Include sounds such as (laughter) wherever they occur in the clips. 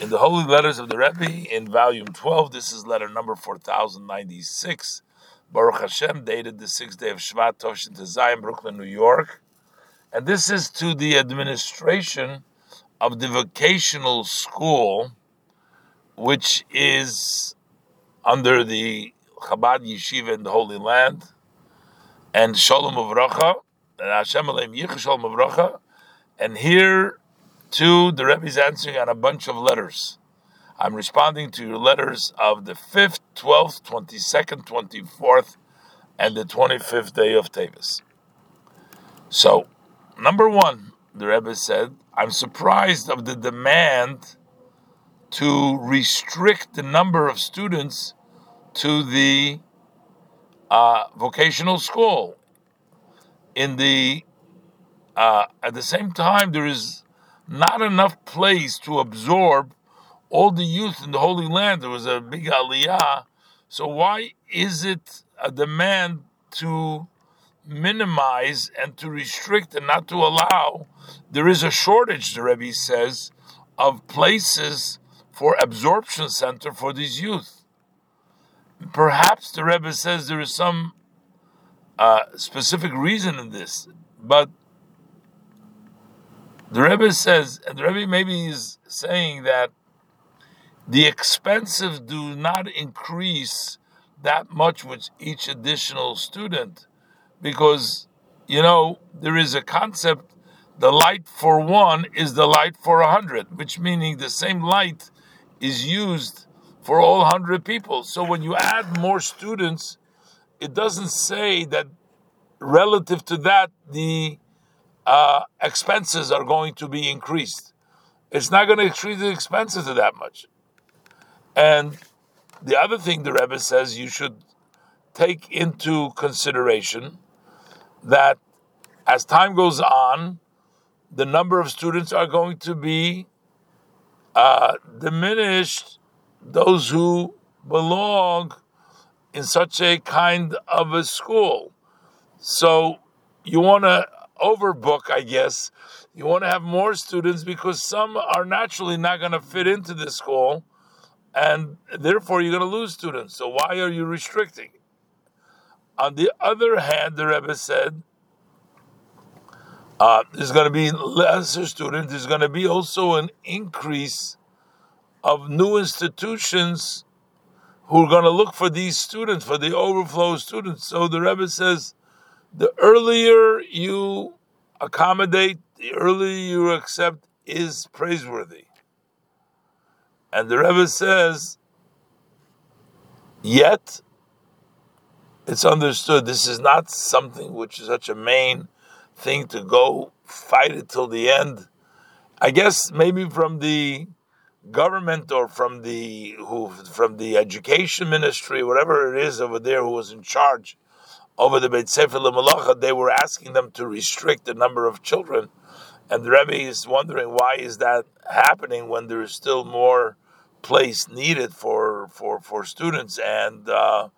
in the Holy Letters of the Rebbe in volume 12. This is letter number 4096. Baruch Hashem, dated the sixth day of Shvat, Toshin Tezayim, Brooklyn, New York. And this is to the administration of the vocational school, which is under the Chabad Yeshiva in the Holy Land, and Shalom Uvracha, and Hashem Aleim Yich Shalom Uvracha. And here Two, the Rebbe is answering on a bunch of letters. I'm responding to your letters of the 5th, 12th, 22nd, 24th, and the 25th day of Tavis. So, number one, the Rebbe said, I'm surprised of the demand to restrict the number of students to the uh, vocational school. In the uh, at the same time, there is not enough place to absorb all the youth in the Holy Land. There was a big aliyah. So why is it a demand to minimize and to restrict and not to allow? There is a shortage, the Rebbe says, of places for absorption center for these youth. Perhaps the Rebbe says there is some uh, specific reason in this, but the Rebbe says, and the Rebbe maybe is saying that the expenses do not increase that much with each additional student, because you know there is a concept: the light for one is the light for a hundred, which meaning the same light is used for all hundred people. So when you add more students, it doesn't say that relative to that the uh, expenses are going to be increased. It's not going to increase the expenses to that much. And the other thing the Rebbe says you should take into consideration that as time goes on, the number of students are going to be uh, diminished. Those who belong in such a kind of a school. So you want to overbook, I guess. You want to have more students because some are naturally not going to fit into this school, and therefore you're going to lose students. So why are you restricting? On the other hand, the Rebbe said uh, there's going to be lesser students. There's going to be also an increase of new institutions who are going to look for these students, for the overflow students. So the Rebbe says the earlier you accommodate, the earlier you accept is praiseworthy. And the Rebbe says, yet it's understood this is not something which is such a main thing to go fight it till the end. I guess maybe from the government or from the who from the education ministry, whatever it is over there, who was in charge over the Beit Sefer Malacha, they were asking them to restrict the number of children. And the Rebbe is wondering why is that happening when there is still more place needed for for, for students. And uh,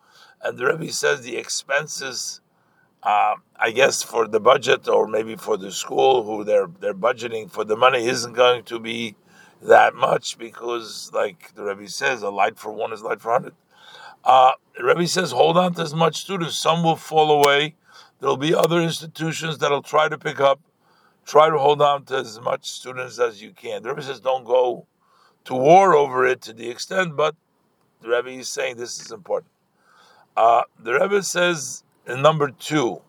and the Rebbe says the expenses, uh, I guess, for the budget or maybe for the school who they're they're budgeting for the money isn't going to be that much because, like the Rebbe says, a light for one is light for hundred. Uh, Rebbe says, hold on to as much students. Some will fall away. There'll be other institutions that'll try to pick up. Try to hold on to as much students as you can. The Rebbe says, don't go to war over it to the extent, but the Rebbe is saying this is important. Uh, the Rebbe says in number two,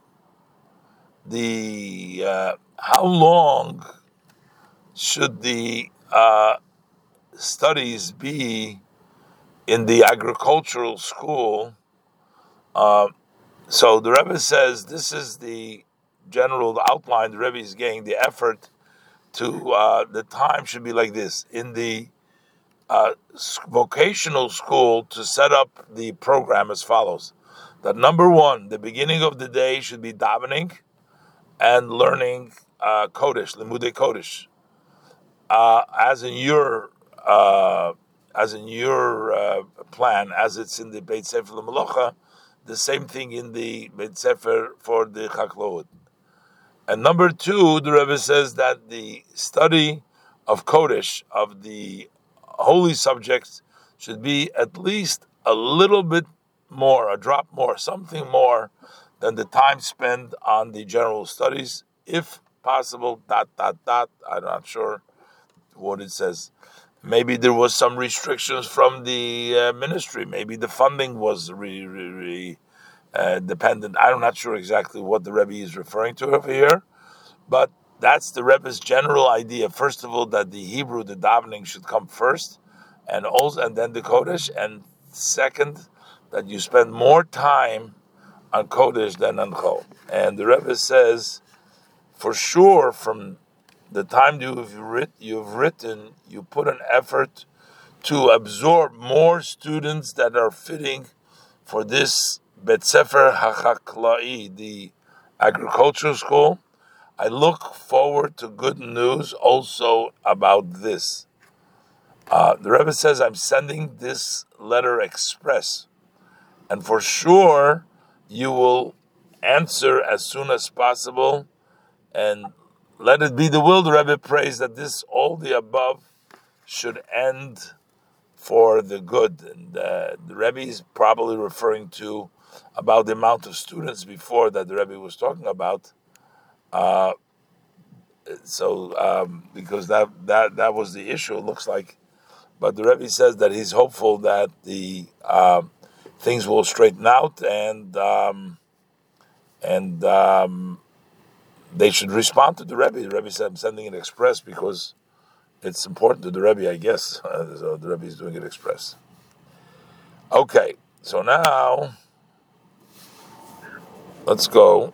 the uh, how long should the uh, studies be in the agricultural school. Uh, so the Rebbe says this is the general outline. The Rebbe is getting the effort to uh, the time should be like this in the uh, vocational school to set up the program as follows. That number one, the beginning of the day should be davening and learning uh, Kodesh, Limude Kodesh, uh, as in your uh, as in your uh, plan, as it's in the Beit Sefer Malocha, the same thing in the Beit Sefer for the Chaklot. And number two, the Rebbe says that the study of Kodesh, of the holy subjects should be at least a little bit more, a drop more, something more than the time spent on the general studies, if possible. Dot dot dot. I'm not sure what it says. Maybe there was some restrictions from the uh, ministry. Maybe the funding was re, re, re uh, dependent. I'm not sure exactly what the Rebbe is referring to over here, but that's the Rebbe's general idea. First of all, that the Hebrew, the davening, should come first, and also, and then the Kodesh, and second, that you spend more time on Kodesh than on Chol. And the Rebbe says, for sure, from the time you've, writ, you've written, you put an effort to absorb more students that are fitting for this Bet Sefer HaChaklai, the agricultural school. I look forward to good news also about this. Uh, the Rebbe says, I'm sending this letter express, and for sure you will answer as soon as possible, and let it be the will. The Rebbe prays that this, all the above, should end for the good. And uh, the Rebbe is probably referring to about the amount of students before that the Rebbe was talking about. Uh, so um, because that that that was the issue, it looks like. But the Rebbe says that he's hopeful that the uh, things will straighten out and um, and um, they should respond to the Rebbe. The Rebbe said, "I'm sending it express because it's important to the Rebbe, I guess." (laughs) so the Rebbe is doing it express. Okay, so now let's go